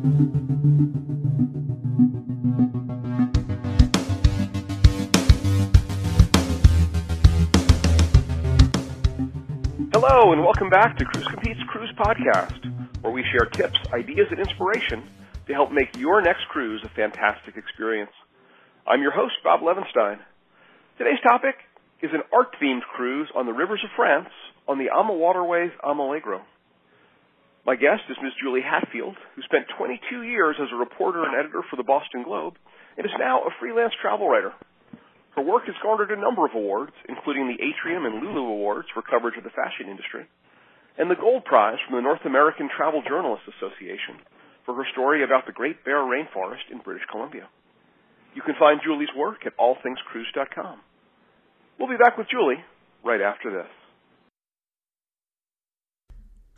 Hello, and welcome back to Cruise Compete's Cruise Podcast, where we share tips, ideas, and inspiration to help make your next cruise a fantastic experience. I'm your host, Bob Levenstein. Today's topic is an art-themed cruise on the rivers of France on the AMA Waterways AmaLegro. My guest is Ms. Julie Hatfield, who spent 22 years as a reporter and editor for the Boston Globe and is now a freelance travel writer. Her work has garnered a number of awards, including the Atrium and Lulu Awards for coverage of the fashion industry, and the Gold Prize from the North American Travel Journalists Association for her story about the Great Bear Rainforest in British Columbia. You can find Julie's work at allthingscruise.com. We'll be back with Julie right after this.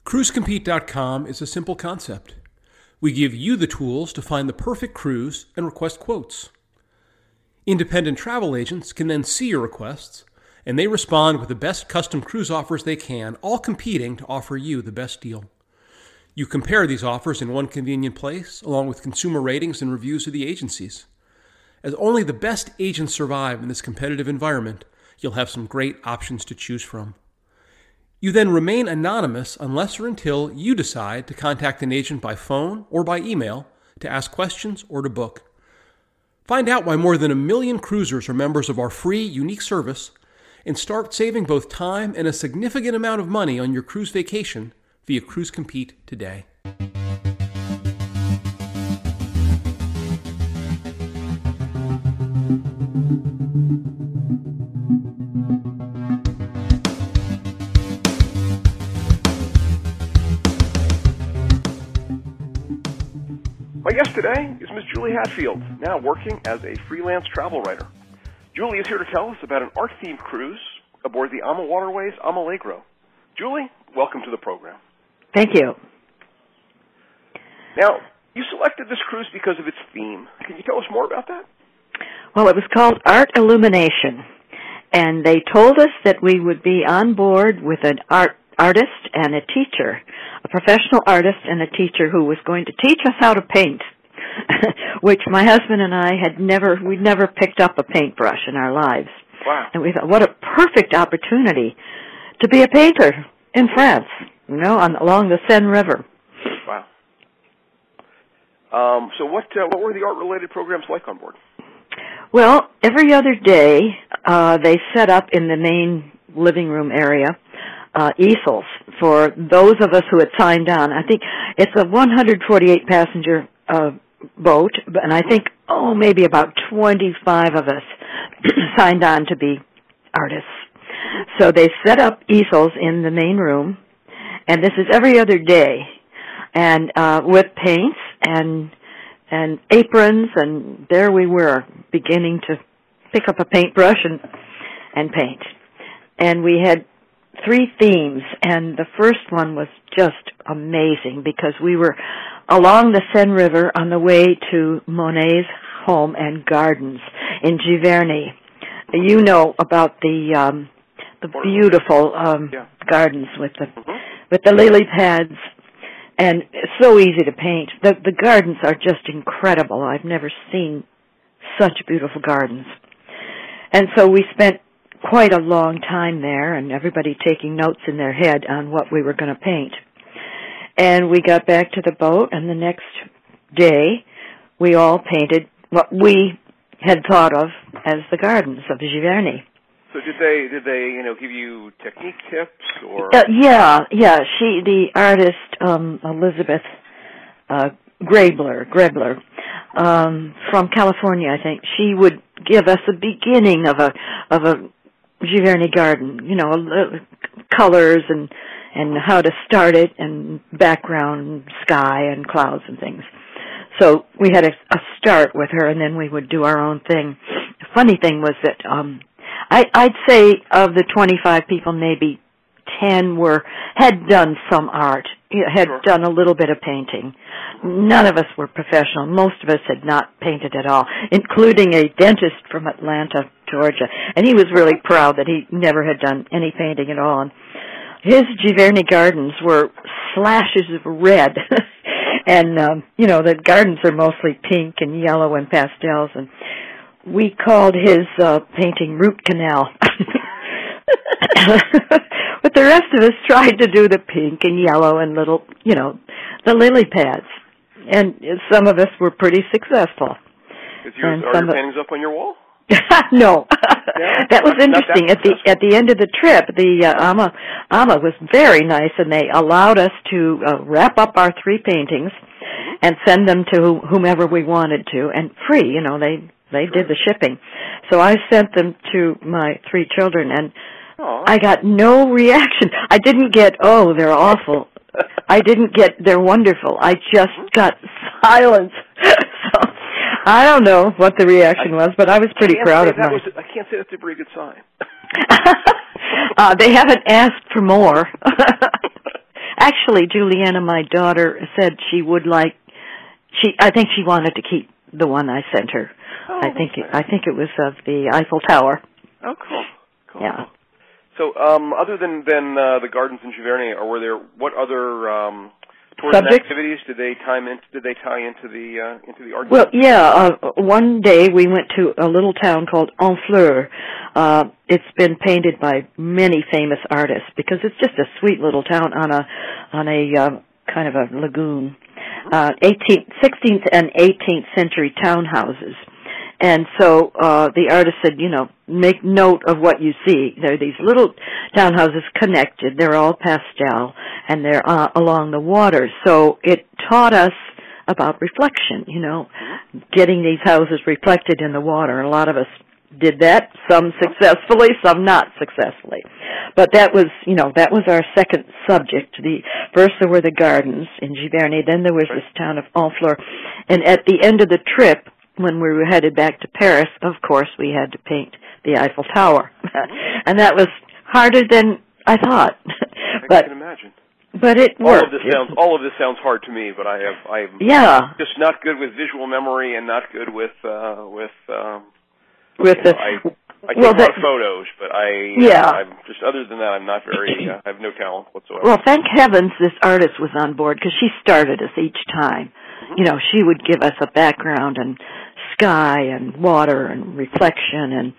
CruiseCompete.com is a simple concept. We give you the tools to find the perfect cruise and request quotes. Independent travel agents can then see your requests, and they respond with the best custom cruise offers they can, all competing to offer you the best deal. You compare these offers in one convenient place, along with consumer ratings and reviews of the agencies. As only the best agents survive in this competitive environment, you'll have some great options to choose from. You then remain anonymous unless or until you decide to contact an agent by phone or by email to ask questions or to book. Find out why more than a million cruisers are members of our free, unique service and start saving both time and a significant amount of money on your cruise vacation via Cruise Compete today. My guest today is Ms. Julie Hatfield, now working as a freelance travel writer. Julie is here to tell us about an art-themed cruise aboard the AMA Waterways AmaLegro. Julie, welcome to the program. Thank you. Now, you selected this cruise because of its theme. Can you tell us more about that? Well, it was called Art Illumination, and they told us that we would be on board with an art artist and a teacher, a professional artist and a teacher who was going to teach us how to paint. Which my husband and I had never, we'd never picked up a paintbrush in our lives. Wow. And we thought, what a perfect opportunity to be a painter in France, you know, on, along the Seine River. Wow. Um, so what uh, what were the art related programs like on board? Well, every other day, uh, they set up in the main living room area uh, easels for those of us who had signed on. I think it's a 148 passenger uh, boat, and I think oh maybe about 25 of us signed on to be artists. So they set up easels in the main room, and this is every other day, and uh, with paints and and aprons, and there we were beginning to pick up a paintbrush and and paint. And we had three themes, and the first one was just amazing because we were along the Seine River on the way to Monet's home and gardens in Giverny. You know about the um, the beautiful um, Yeah. gardens with the Mhm. with the lily pads, and it's so easy to paint. The the gardens are just incredible. I've never seen such beautiful gardens. And so we spent quite a long time there and everybody taking notes in their head on what we were going to paint. And we got back to the boat and the next day we all painted what we had thought of as the gardens of Giverny. So did they did they you know give you technique tips or Uh, yeah, yeah. She, the artist, um, Elizabeth uh, Grabler, Grebler, um, from California, I think. She would give us a beginning of a of a Giverny garden. You know, li- colors and and how to start it, and background, sky, and clouds and things. So we had a, a start with her, and then we would do our own thing. The funny thing was that um, I, I'd say of the 25 people, maybe 10 were had done some art, had Sure. done a little bit of painting. None of us were professional. Most of us had not painted at all, including a dentist from Atlanta, Georgia. And he was really proud that he never had done any painting at all. And his Giverny gardens were slashes of red. and um, you know the gardens are mostly pink and yellow and pastels, and we called his uh, painting root canal. but the rest of us tried to do the pink and yellow and little, you know, the lily pads, and some of us were pretty successful. Is your, And are some your paintings up on your wall? no, Yeah? that was not that interesting. At the at the end of the trip, the uh, Ama Ama was very nice, and they allowed us to uh, wrap up our three paintings Mm-hmm. and send them to whomever we wanted to, and free. You know, they they did the shipping. So I sent them to my three children, and Oh, I got no reaction. I didn't get, oh, they're awful. I didn't get, they're wonderful. I just got silence. so I don't know what the reaction was, but I was pretty proud of mine. was- I can't say that's a very good sign. uh, they haven't asked for more. Actually, Juliana, my daughter, said she would like. She, I think she wanted to keep the one I sent her. Oh, I think it. I think it was of the Eiffel Tower. Oh, cool. cool. Yeah. So, um, other than than uh, the gardens in Giverny, or were there what other um, tourism Subjects? activities did they time in? Did they tie into the uh, into the art? Well, yeah. Uh, one day we went to a little town called Honfleur. Uh, it's been painted by many famous artists because it's just a sweet little town on a on a uh, kind of a lagoon. Uh, 18th, 16th, and 18th century townhouses. And so uh, the artist said, you know, make note of what you see. There are these little townhouses connected. They're all pastel, and they're uh, along the water. So it taught us about reflection. You know, getting these houses reflected in the water. And a lot of us did that. Some successfully, some not successfully. But that was, you know, that was our second subject. The first there were the gardens in Giverny. Then there was this town of Honfleur. And at the end of the trip, when we were headed back to Paris, of course, we had to paint the Eiffel Tower, and that was harder than I thought. I but can imagine. but it All worked. of this sounds all of this sounds hard to me, but I have I am yeah, just not good with visual memory and not good with uh, with um, with the know, I, I take well, a lot that- of photos, but I Yeah. uh, I'm just other than that I'm not very uh, I have no talent whatsoever. Well, thank heavens this artist was on board because she started us each time. You know, she would give us a background and sky and water and reflection and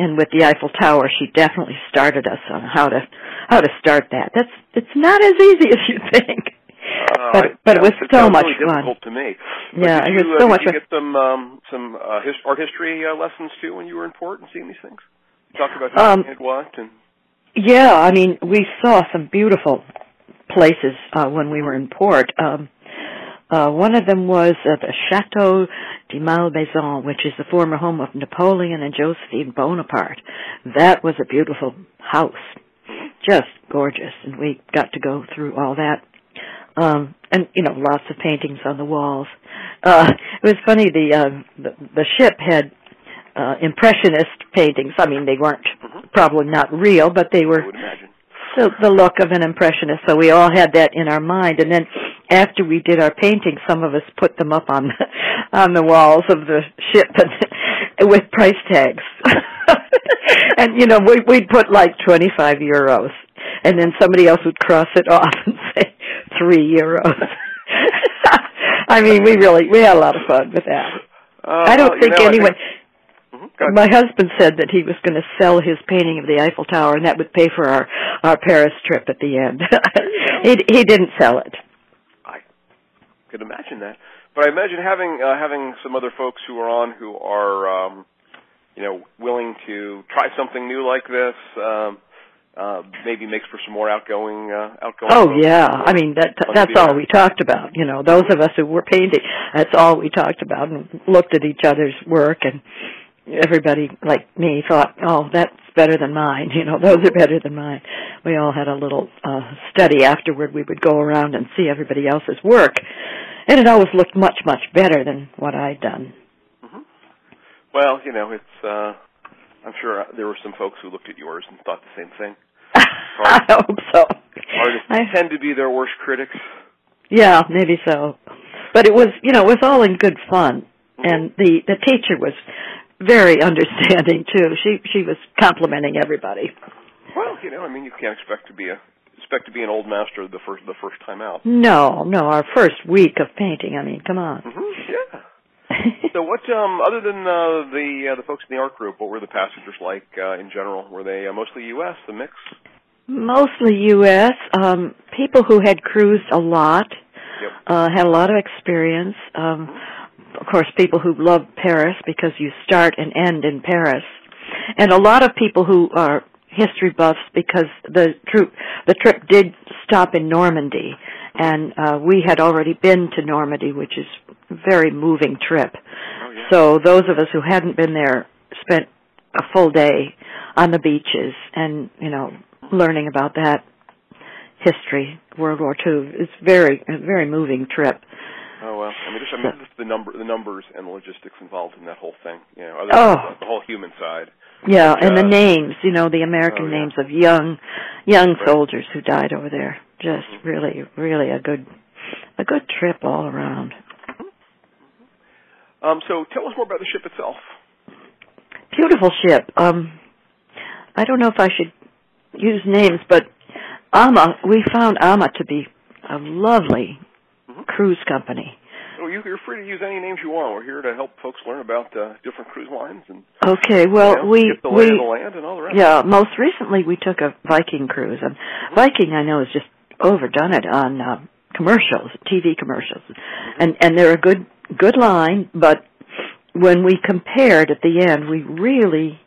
and with the Eiffel Tower, she definitely started us on how to how to start that. That's it's not as easy as you think. Uh, but- but it was so much really fun. difficult to me. But Yeah, did it was you, uh, so did you get some um, some uh, his, art history uh, lessons too when you were in port and seeing these things? Talk about who Um, what and Yeah, I mean, we saw some beautiful places uh, when we were in port. Um, uh, one of them was uh, the Chateau de Malmaison, which is the former home of Napoleon and Josephine Bonaparte. That was a beautiful house, just gorgeous, and we got to go through all that. Um, and you know, lots of paintings on the walls. Uh, it was funny. The uh, the, the ship had uh, impressionist paintings. I mean, they weren't probably not real, but they were I would imagine. the, the look of an impressionist. So we all had that in our mind. And then after we did our painting, some of us put them up on the, on the walls of the ship and, with price tags. and you know, we, we'd put like 25 euros. And then somebody else would cross it off and say three euros. I mean, we really, we had a lot of fun with that. Uh, I don't well, you think know, I anyone, Mhm, ahead. my husband said that he was going to sell his painting of the Eiffel Tower, and that would pay for our our Paris trip at the end. he he didn't sell it. Could imagine that. But I imagine having uh, having some other folks who are on who are um, you know willing to try something new like this. Um, uh, maybe makes for some more outgoing uh, outgoing. Oh yeah, I mean that that's all we talked about. You know, those of us who were painting, that's all we talked about, and looked at each other's work, and everybody like me thought, oh, that's better than mine. You know, those are better than mine. We all had a little uh, study afterward. We would go around and see everybody else's work, and it always looked much much better than what I'd done. Well, you know, it's. Uh, I'm sure there were some folks who looked at yours and thought the same thing. I hope so. Artists I, tend to be their worst critics. yeah, maybe so. But it was, you know, it was all in good fun, and the the teacher was very understanding too. She she was complimenting everybody. Well, you know, I mean, you can't expect to be a, expect to be an old master the first the first time out. No, no, our first week of painting. I mean, come on. Mm-hmm. Yeah. so what um other than uh, the uh, the folks in the art group what were the passengers like uh, in general were they uh, mostly US the mix Mostly U.S. Um, people who had cruised a lot, Yep. uh, had a lot of experience. Um, of course, people who love Paris because you start and end in Paris, and a lot of people who are history buffs because the trip the trip did stop in Normandy, and uh, we had already been to Normandy, which is a very moving trip. oh yeah So those of us who hadn't been there spent a full day on the beaches and, you know, learning about that history, World War II. It's very, a very moving trip. oh well I mean just I mean just the number the numbers and the logistics involved in that whole thing you know other Oh. than the, the whole human side Yeah, and the Uh, names, you know, the American oh, yeah. names of young, young Right. soldiers who died over there. Just Mhm. really, really a good, a good trip all around. um so tell us more about the ship itself Beautiful ship. Um, I don't know if I should use names, but Ama, we found Ama to be a lovely Mhm. cruise company. Oh you, you're free to use any names you want. We're here to help folks learn about uh, different cruise lines and Okay, well, you know, we get the lay we of the land and all the rest. Yeah, most recently we took a Viking cruise, and Viking I know has just overdone it on uh, commercials, TV commercials, and and they're a good good line, but when we compared at the end, we really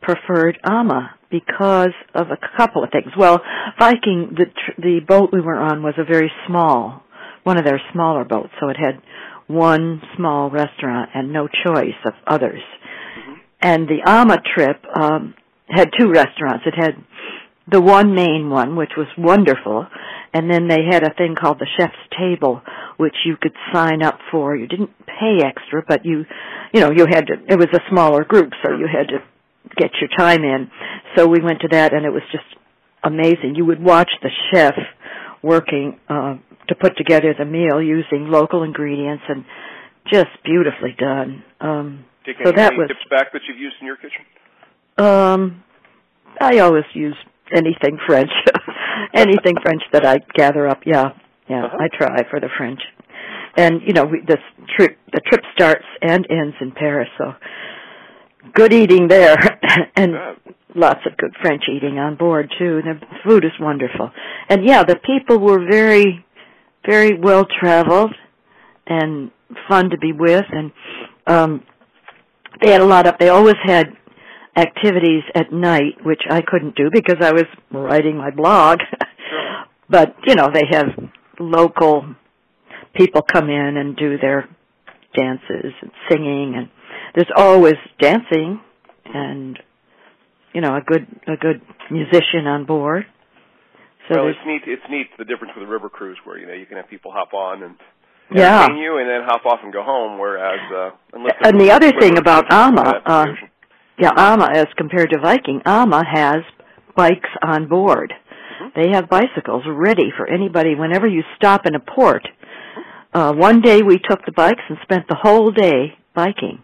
preferred Ama because of a couple of things. Well, Viking, the tr- the boat we were on was a very small, one of their smaller boats, so it had one small restaurant and no choice of others. And the Ama trip um, had two restaurants. It had the one main one, which was wonderful, and then they had a thing called the chef's table, which you could sign up for. You didn't pay extra, but you, you know, you had to. It was a smaller group, so you had to get your time in. So we went to that, and it was just amazing. You would watch the chef working uh, to put together the meal using local ingredients, and just beautifully done. Um, Take so any, that any was tips back that you've used in your kitchen um, I always use anything French, anything French that I gather up. Yeah, yeah, Uh-huh. I try for the French, and you know, we, this trip, the trip starts and ends in Paris, so good eating there, and Good. Lots of good French eating on board too. The food is wonderful, and yeah, the people were very, very well traveled and fun to be with, and um, they had a lot of. They always had activities at night, which I couldn't do because I was writing my blog. but you know, they have local people come in and do their dances and singing, and there's always dancing and you know a good a good musician on board. So well, it's neat. It's neat the difference with a river cruise, where you know you can have people hop on and Yeah. entertain you, and then hop off and go home. Whereas, uh, unless And the other thing about Ama, uh. Yeah, Ama, as compared to Viking, Ama has bikes on board. Mhm. They have bicycles ready for anybody whenever you stop in a port. Uh, one day we took the bikes and spent the whole day biking.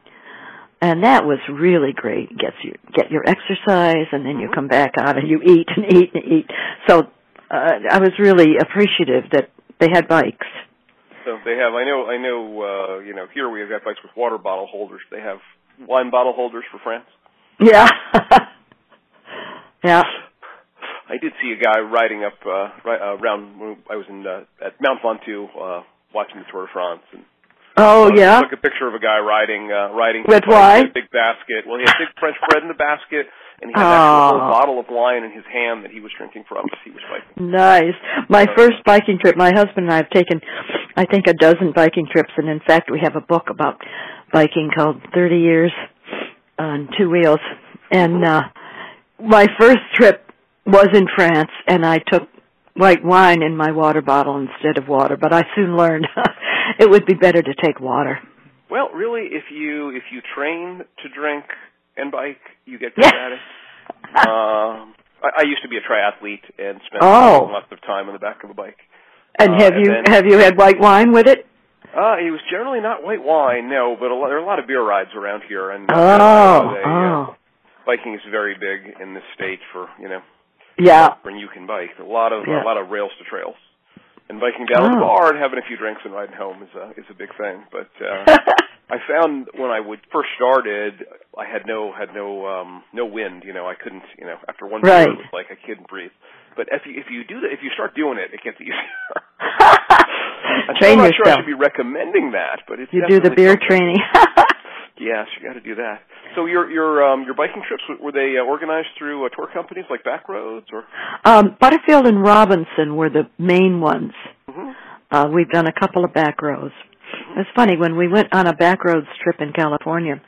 And that was really great. Gets you get your exercise and then you Mhm. come back out and you eat and eat and eat. So uh, I was really appreciative that they had bikes. So they have. I know. I know. Uh, you know. Here we have got bikes with water bottle holders. They have wine bottle holders for France. Yeah. yeah. I did see a guy riding up uh, right uh, around. when I was in uh, at Mount Ventoux uh, watching the Tour de France, and Oh uh, yeah. took a picture of a guy riding uh, riding With wine? a big basket. Well, he had big French bread in the basket, and he had actually a Oh. whole bottle of wine in his hand that he was drinking from as he was biking. Nice. My first biking trip, my husband and I have taken, I think, a dozen biking trips, and in fact, we have a book about biking called 30 Years on Two Wheels. And, uh, my first trip was in France, and I took white wine in my water bottle instead of water, but I soon learned it would be better to take water. Well, really, if you if you train to drink and bike, you get good at it. Um, I, I used to be a triathlete and spent Oh. lots of time on the back of a bike. and uh, have and you then- have you had white wine with it? Uh, it was generally not white wine, no, but a lot, there are a lot of beer rides around here, and uh, Oh, they, oh. uh, biking is very big in this state for you know Yeah. when you can bike. A lot of Yeah. a lot of rails to trails. And biking down to the Oh. bar and having a few drinks and riding home is a is a big thing. But uh I found when I would first started, I had no had no um no wind. You know, I couldn't. You know, after one Right. beer, it was like I couldn't breathe. But if you if you do that, if you start doing it, it gets easier. I'm not sure I should be recommending that, but it's You do the beer something. training. Yes, you got to do that. So your your um your biking trips were they uh, organized through uh, tour companies like Backroads or? um, Butterfield and Robinson were the main ones. hmm Uh, we've done a couple of Backroads. It's funny when we went on a Backroads trip in California.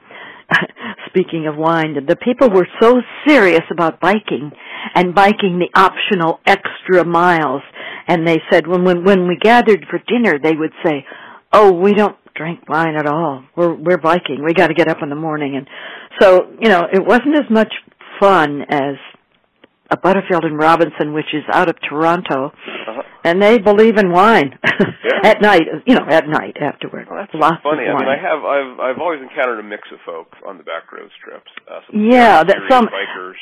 Speaking of wine, the people were so serious about biking and biking the optional extra miles. And they said when when when we gathered for dinner, they would say, "Oh, we don't drink wine at all. We're we're biking. We got to get up in the morning." And so you know, it wasn't as much fun as a Butterfield and Robinson, which is out of Toronto, Uh-huh. and they believe in wine Yeah. at night. You know, at night afterward. Well, that's Lots funny. of I mean, I have I've I've always encountered a mix of folk on the Backroads trips. Uh, some Yeah, that some- bikers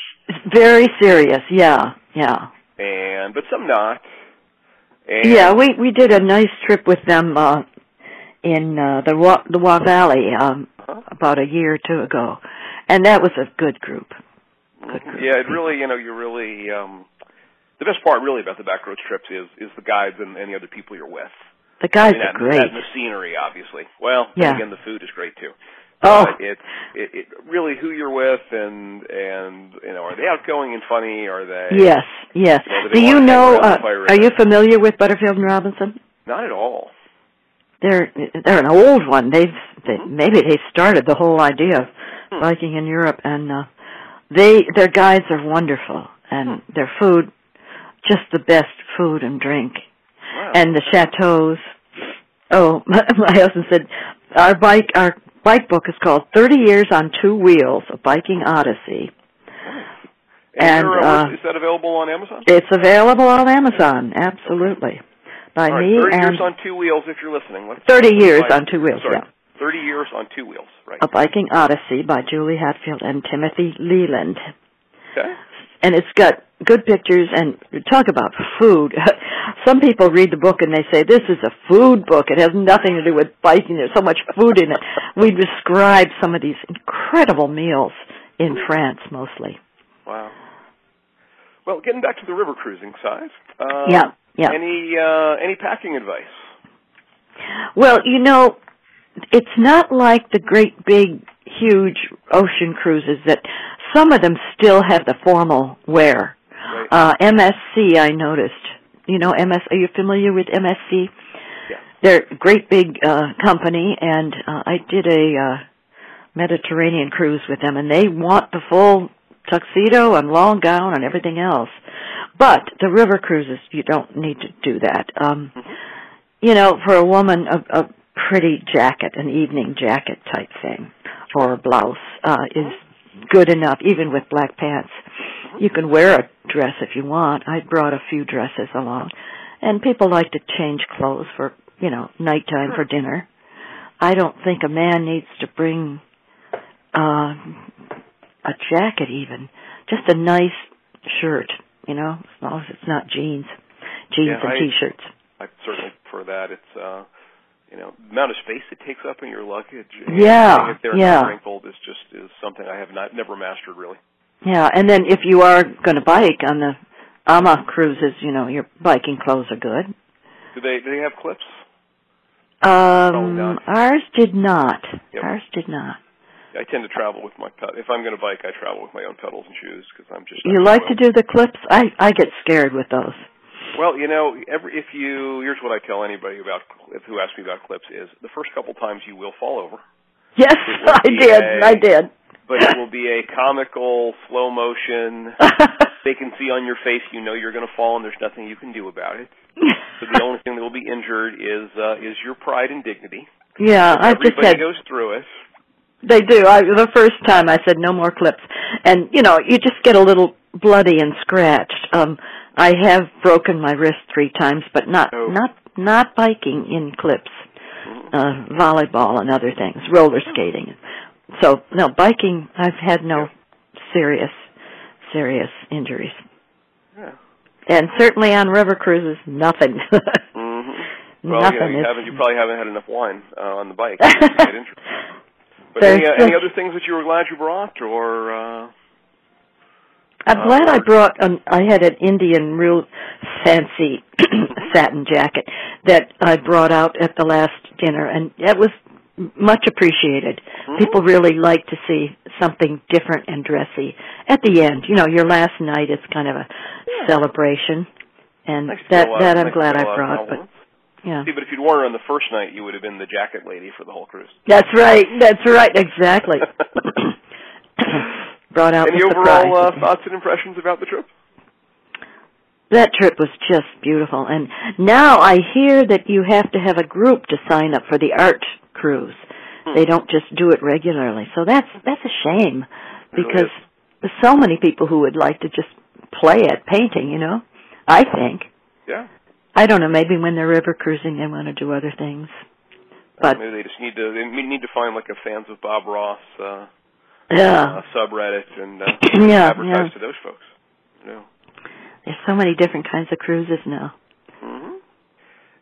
Very serious. Yeah, yeah, and but some not. And yeah. We we did a nice trip with them uh, in uh, the Wa- the Wa Valley um, Uh-huh. about a year or two ago, and that was a good group. Good group. Yeah, it really, you know, you really, um, the best part really about the backroads trips is, is the guides and, and the other people you're with. The guys I mean, are that, great. That and the scenery, obviously. Well, Yeah. again, the food is great too. Oh. But it's it, it really who you're with and and you know are they outgoing and funny? Are they? Yes, yes. You know, do Do you know? Uh, are you familiar with Butterfield and Robinson? Not at all. They're they're an old one. They've they, maybe they started the whole idea of Hmm. biking in Europe, and uh, they their guides are wonderful, and Hmm. their food just the best food and drink, Wow. and the chateaus. Oh, my, my husband said our bike our bike book is called Thirty Years on Two Wheels: A Biking Odyssey. and, and, uh, uh, is that available on Amazon? It's available on Amazon, absolutely, by right, me 30 and years on two wheels if you're listening. Let's, 30 years on two wheels. Sorry, Yeah. 30 years on two wheels, right. A Biking Odyssey by Julie Hatfield and Timothy Leland. Okay. And it's got good pictures and talk about food. Some people read the book and they say, this is a food book. It has nothing to do with biking. There's so much food in it. We describe some of these incredible meals in France mostly. Wow. Well, getting back to the river cruising side. Uh, Yeah, yeah. Any uh, any packing advice? Well, you know, it's not like the great big huge ocean cruises that some of them still have the formal wear. Right. Uh MSC I noticed. You know MS are you familiar with MSC? Yeah. They're a great big uh company and uh, I did a uh Mediterranean cruise with them and they want the full tuxedo and long gown and everything else. But the river cruises you don't need to do that. Um you know, for a woman a, a pretty jacket, an evening jacket type thing or a blouse uh is good enough even with black pants. You can wear a dress if you want. I brought a few dresses along. And people like to change clothes for, you know, nighttime for dinner. I don't think a man needs to bring uh a jacket even. Just a nice shirt, you know, as long as it's not jeans. Jeans Yeah, and I- t-shirts. I certainly prefer that. It's uh, you know, the amount of space it takes up in your luggage. Yeah, it there yeah. wrinkled is just is something I have not never mastered really. Yeah, and then if you are going to bike on the AMA cruises, you know, your biking clothes are good. Do they do they have clips? Um, ours did not. Yep. Ours did not. I tend to travel with my ped- if I'm going to bike, I travel with my own pedals and shoes because I'm just You like to do the clips? I I get scared with those. Well, you know, every if you here's what I tell anybody about who asks me about clips is the first couple times you will fall over, Yes, I did. a- I did. but it will be a comical slow motion. They can see on your face you know you're going to fall and there's nothing you can do about it. So the only thing that will be injured is uh, is your pride and dignity. yeah, I just Everybody had. goes through it. They do. I, the first time I said no more clips, and you know you just get a little bloody and scratched. Um, I have broken my wrist three times, but not Oh. not not biking in clips, uh, volleyball and other things, roller skating. So no biking. I've had no serious serious injuries. Yeah. And certainly on river cruises, nothing. mm-hmm. Well, nothing you, know, you, is, haven't, you probably haven't had enough wine uh, on the bike. to get interested. But any, uh, any other things that you were glad you brought, or uh, I'm Uh, glad I brought. An, I had an Indian real fancy satin jacket that I brought out at the last dinner, and that was much appreciated. Mhm. People really like to see something different and dressy at the end. You know, your last night is kind of a Yeah. celebration, and nice that that I'm nice glad I brought. But. Yeah, See, but if you'd worn it on the first night, you would have been the jacket lady for the whole cruise. that's right. That's right. Exactly. brought out Any the overall uh, thoughts and impressions about the trip? That trip was just beautiful. And now I hear that you have to have a group to sign up for the art cruise. Hmm. They don't just do it regularly. So that's that's a shame because is. there's so many people who would like to just play at painting, you know. I think. Yeah. I don't know, maybe when they're river cruising they want to do other things. But Maybe they just need to they need to find like a fans of Bob Ross uh, yeah. uh, subreddit and uh, Yeah, advertise yeah. to those folks. Yeah. There's so many different kinds of cruises now. hmm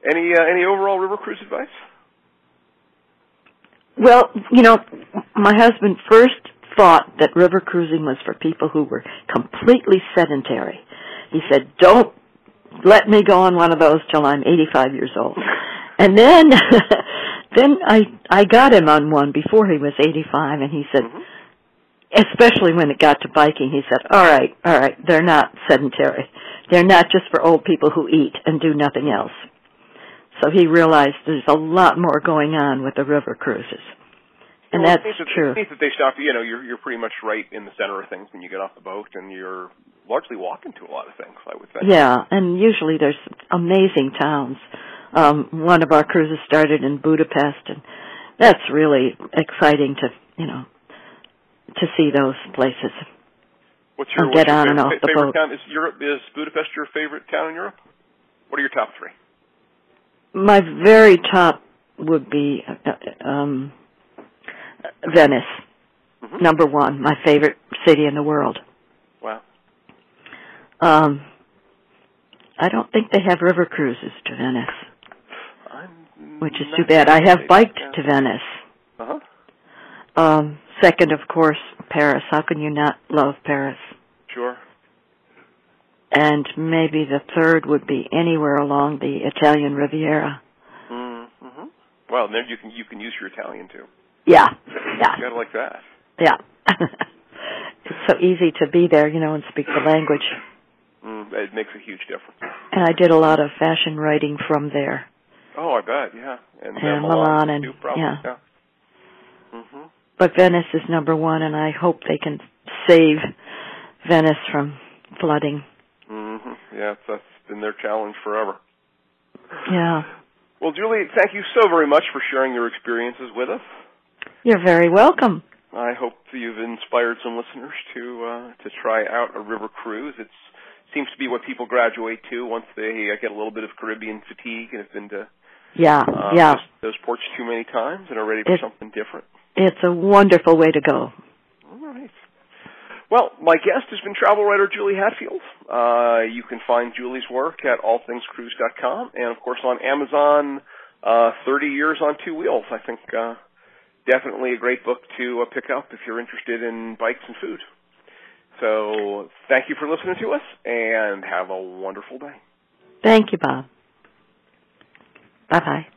Any uh, any overall river cruise advice? Well, you know, my husband first thought that river cruising was for people who were completely sedentary. He said, "Don't let me go on one of those till I'm 85 years old." And then then I I got him on one before he was 85 and he said Mhm. especially when it got to biking, he said, "All right, all right, they're not sedentary. They're not just for old people who eat and do nothing else." So he realized there's a lot more going on with the river cruises. And Well, that's it's neat that, true. It's neat that they stop. You know, you're you're pretty much right in the center of things when you get off the boat, and you're largely walking to a lot of things. I would think. Yeah, and usually there's amazing towns. Um, one of our cruises started in Budapest, and that's really exciting to you know to see those places. What's your, what's get your on favorite, and off the boat. town? Is Europe is Budapest your favorite town in Europe? What are your top three? My very top would be uh, um, Venice, Mhm. number one, my favorite city in the world. Wow. Um, I don't think they have river cruises to Venice, I'm which is too bad. I have biked Yeah. to Venice. Uh-huh. Um, second, of course, Paris. How can you not love Paris? Sure. And maybe the third would be anywhere along the Italian Riviera. Mm-hmm. Well, then you can you can use your Italian too. Yeah, yeah, gotta like that. yeah. it's so easy to be there, you know, and speak the language. Mm, it makes a huge difference. And I did a lot of fashion writing from there. Oh, I bet. Yeah. And, And Milan, Milan and- yeah. yeah. Mhm. But Venice is number one, and I hope they can save Venice from flooding. Mhm. Yeah, that's been their challenge forever. Yeah. Well, Julie, thank you so very much for sharing your experiences with us. You're very welcome. I hope you've inspired some listeners to uh, to try out a river cruise. It seems to be what people graduate to once they uh, get a little bit of Caribbean fatigue and have been to Yeah, uh, yeah. those, those ports too many times and are ready for It- something different. It's a wonderful way to go. All right. Well, my guest has been travel writer Julie Hatfield. Uh, you can find Julie's work at allthingscruise.com and, of course, on Amazon. Uh, 30 Years on Two Wheels. I think uh, definitely a great book to uh, pick up if you're interested in bikes and food. So, thank you for listening to us, and have a wonderful day. Thank you, Bob. Bye bye.